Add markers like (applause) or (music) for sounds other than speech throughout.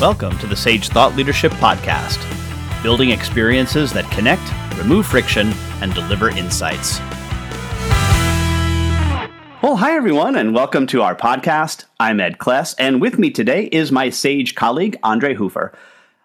Welcome to the Sage Thought Leadership Podcast, building experiences that connect, remove friction, and deliver insights. Well, hi everyone, and welcome to our podcast. I'm Ed Kless, and with me today is my Sage colleague, Andre Hoefer.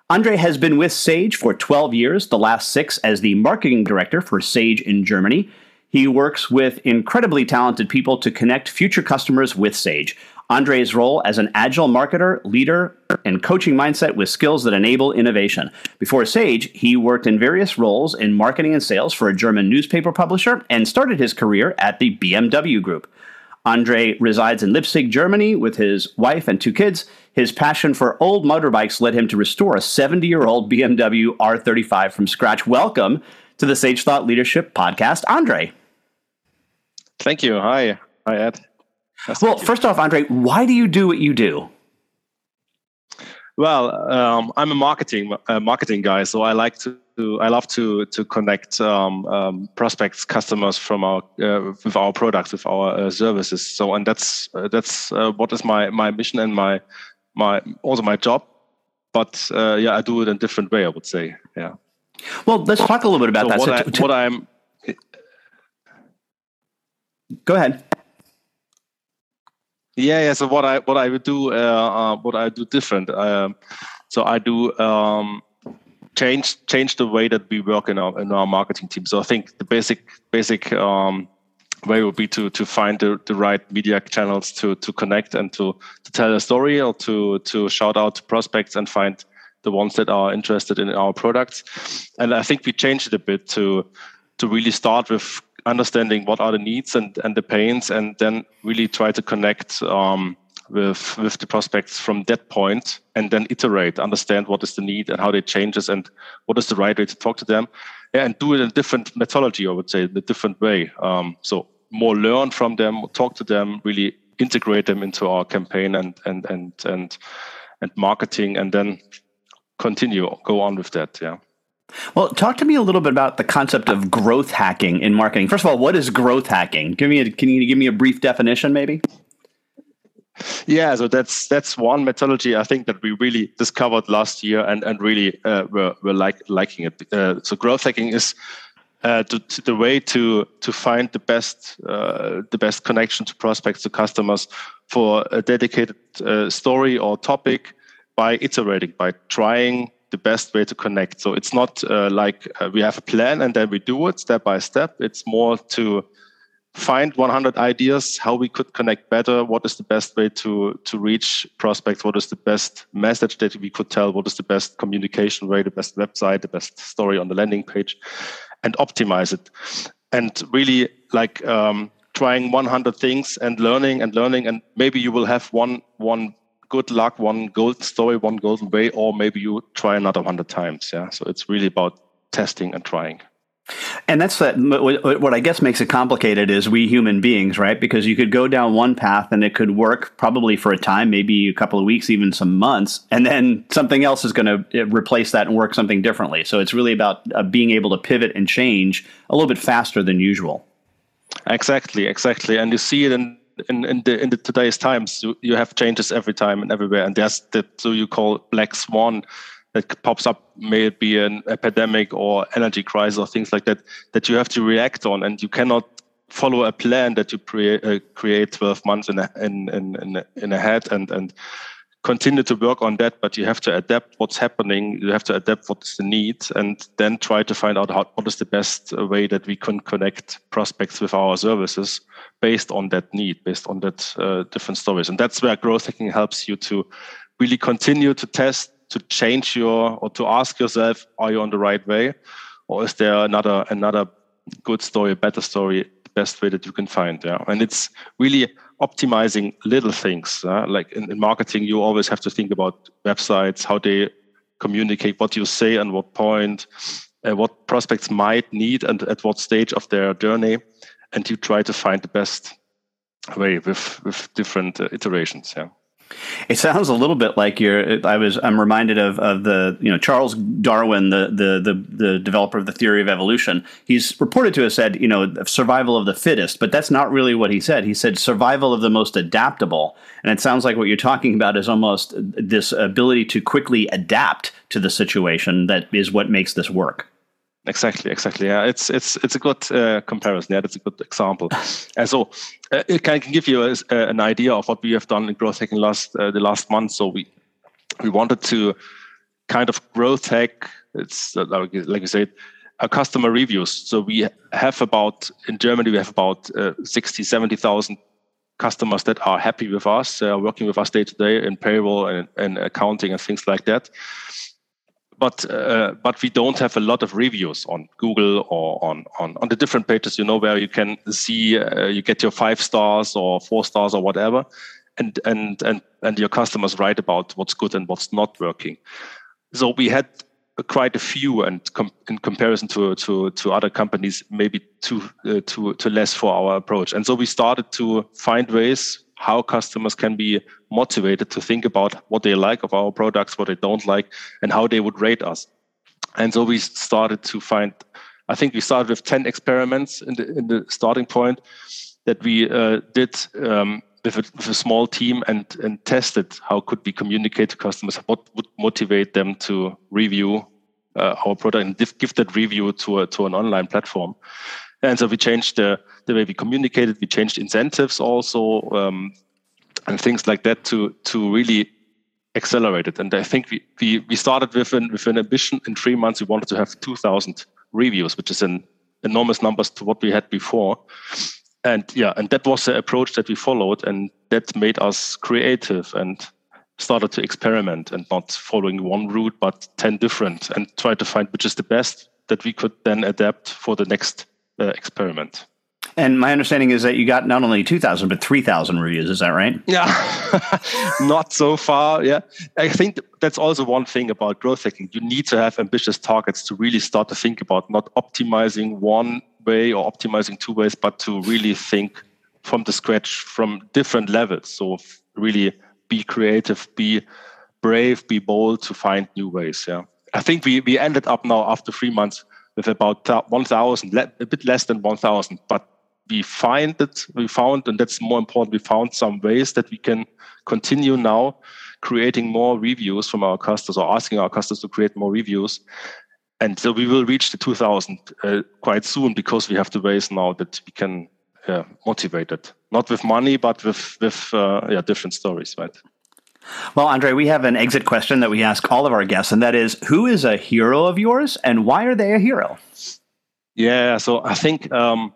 Andre has been with Sage for 12 years, the last six as the marketing director for Sage in Germany. He works with incredibly talented people to connect future customers with Sage. Andre's role as an agile marketer, leader, and coaching mindset with skills that enable innovation. Before Sage, he worked in various roles in marketing and sales for a German newspaper publisher and started his career at the BMW Group. Andre resides in Leipzig, Germany, with his wife and two kids. His passion for old motorbikes led him to restore a 70 year old BMW R35 from scratch. Welcome to the Sage Thought Leadership Podcast, Andre. Thank you. Hi. Hi, Ed. Nice well, first off, Andre, why do you do what you do? Well, um, I'm a marketing uh, marketing guy, so I like to. I love to to connect um, um, prospects, customers from our uh, with our products, with our uh, services. So, and that's uh, that's uh, what is my my mission and my my also my job. But uh, yeah, I do it in a different way. I would say. Yeah. Well, let's talk a little bit about so that. What, so I, t- what I'm. Go ahead. Yeah, yeah. So what I what I would do, uh, uh, what I do different. Um, so I do um, change change the way that we work in our in our marketing team. So I think the basic basic um, way would be to to find the, the right media channels to to connect and to to tell a story or to to shout out to prospects and find the ones that are interested in our products. And I think we changed it a bit to to really start with understanding what are the needs and, and the pains, and then really try to connect um, with with the prospects from that point, and then iterate, understand what is the need and how they changes, and what is the right way to talk to them, and do it in a different methodology. I would say, in a different way. Um, so more learn from them, talk to them, really integrate them into our campaign and and and and and marketing, and then continue go on with that. Yeah. Well, talk to me a little bit about the concept of growth hacking in marketing. First of all, what is growth hacking? Give me a, can you give me a brief definition, maybe? Yeah, so that's that's one methodology I think that we really discovered last year and and really uh, were were like liking it. Uh, so growth hacking is uh, to, to the way to to find the best uh, the best connection to prospects to customers for a dedicated uh, story or topic by iterating by trying the best way to connect. So it's not uh, like uh, we have a plan and then we do it step by step. It's more to find 100 ideas how we could connect better what is the best way to to reach prospects what is the best message that we could tell what is the best communication way the best website the best story on the landing page and optimize it and really like um, trying 100 things and learning and learning and maybe you will have one one good luck, one gold story, one golden way, or maybe you try another hundred times. Yeah. So it's really about testing and trying. And that's that. What I guess makes it complicated is we human beings, right? Because you could go down one path and it could work probably for a time, maybe a couple of weeks, even some months, and then something else is going to uh, replace that and work something differently. So it's really about uh, being able to pivot and change a little bit faster than usual. Exactly, exactly, and you see it in in, in the in the today's times you, you have changes every time and everywhere. And there's the so you call black swan that pops up may it be an epidemic or energy crisis or things like that that you have to react on. And you cannot follow a plan that you create uh, create 12 months in, a, in, in, in, in ahead and and continue to work on that but you have to adapt what's happening you have to adapt what's the need and then try to find out how, what is the best way that we can connect prospects with our services based on that need, based on that uh, different stories. And that's where growth hacking helps you to really continue to test, to change your, or to ask yourself, are you on the right way? Or is there another, another good story, a better story, best way that you can find? Yeah. And it's really optimizing little things. Uh, like in, in marketing, you always have to think about websites, how they communicate what you say and what point, uh, what prospects might need and at what stage of their journey and you try to find the best way with with different uh, iterations yeah It sounds a little bit like you're. I was. I'm reminded of, of the you know Charles Darwin, the, the the the developer of the theory of evolution. He's reported to have said you know survival of the fittest, but that's not really what he said. He said survival of the most adaptable, and it sounds like what you're talking about is almost this ability to quickly adapt to the situation that is what makes this work. Exactly, exactly. Yeah, it's it's it's a good uh, comparison. Yeah, that's a good example. and (laughs) so uh, it can, can give you a, an idea of what we have done in growth hacking last uh, the last month. So we we wanted to kind of growth hack. It's uh, like you said, our customer reviews. So we have about in Germany we have about uh, 60, 70,000 customers that are happy with us, uh, working with us day to day in payroll and, and accounting and things like that but uh, but we don't have a lot of reviews on Google or on on, on the different pages, you know, where you can see uh, you get your five stars or four stars or whatever, and and and and your customers write about what's good and what's not working. So we had quite a few, and com- in comparison to to to other companies, maybe too uh, too too less for our approach. And so we started to find ways how customers can be motivated to think about what they like of our products, what they don't like, and how they would rate us. And so we started to find, I think we started with 10 experiments in the, in the starting point that we uh, did um, with, a, with, a, small team and, and tested how could we communicate to customers, what would motivate them to review uh, our product and give, that review to, a, to an online platform. And so we changed the, the way we communicated. We changed incentives also um, and things like that to to really accelerate it. And I think we we, we started with an with an ambition. In three months, we wanted to have 2,000 reviews, which is an enormous numbers to what we had before. And yeah, and that was the approach that we followed, and that made us creative and started to experiment and not following one route but 10 different and try to find which is the best that we could then adapt for the next uh, experiment. And my understanding is that you got not only 2,000, but 3,000 reviews. Is that right? Yeah, (laughs) not so far. Yeah. I think that's also one thing about growth hacking. You need to have ambitious targets to really start to think about not optimizing one way or optimizing two ways, but to really think from the scratch from different levels. So really be creative, be brave, be bold to find new ways. Yeah. I think we, we ended up now after three months with about 1,000, a bit less than 1,000. But we find that we found, and that's more important, we found some ways that we can continue now creating more reviews from our customers or asking our customers to create more reviews. And so we will reach the 2000 uh, quite soon because we have the ways now that we can uh, motivate it, not with money, but with, with uh, yeah, different stories, right? Well, Andre, we have an exit question that we ask all of our guests, and that is who is a hero of yours and why are they a hero? Yeah, so I think um,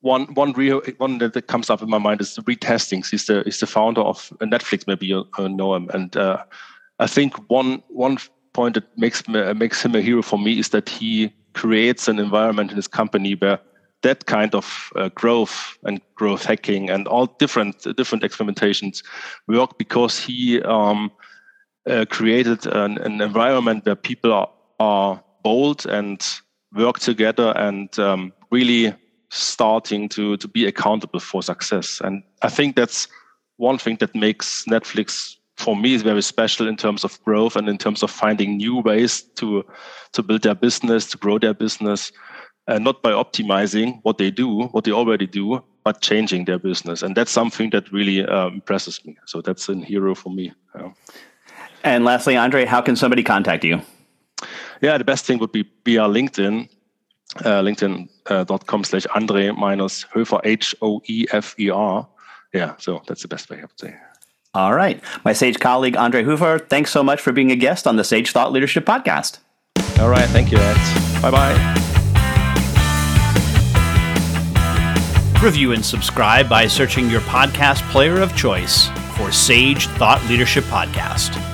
one one real one that comes up in my mind is Reed Hastings. He's the he's the founder of Netflix. Maybe you know him, and uh, I think one one point that makes makes him a hero for me is that he creates an environment in his company where that kind of uh, growth and growth hacking and all different different experimentations work because he um, uh, created an, an, environment where people are, are bold and work together and um, really starting to to be accountable for success. And I think that's one thing that makes Netflix for me is very special in terms of growth and in terms of finding new ways to to build their business, to grow their business, and not by optimizing what they do, what they already do, but changing their business. And that's something that really uh, impresses me. So that's a hero for me. Yeah. And lastly, Andre, how can somebody contact you? Yeah, the best thing would be via LinkedIn, uh, linkedin.com uh, slash Andre minus Höfer, H O E F E R. Yeah, so that's the best way I would say. All right. My Sage colleague, Andre Hoefer, thanks so much for being a guest on the Sage Thought Leadership Podcast. All right. Thank you, Ed. Bye bye. Review and subscribe by searching your podcast player of choice for Sage Thought Leadership Podcast.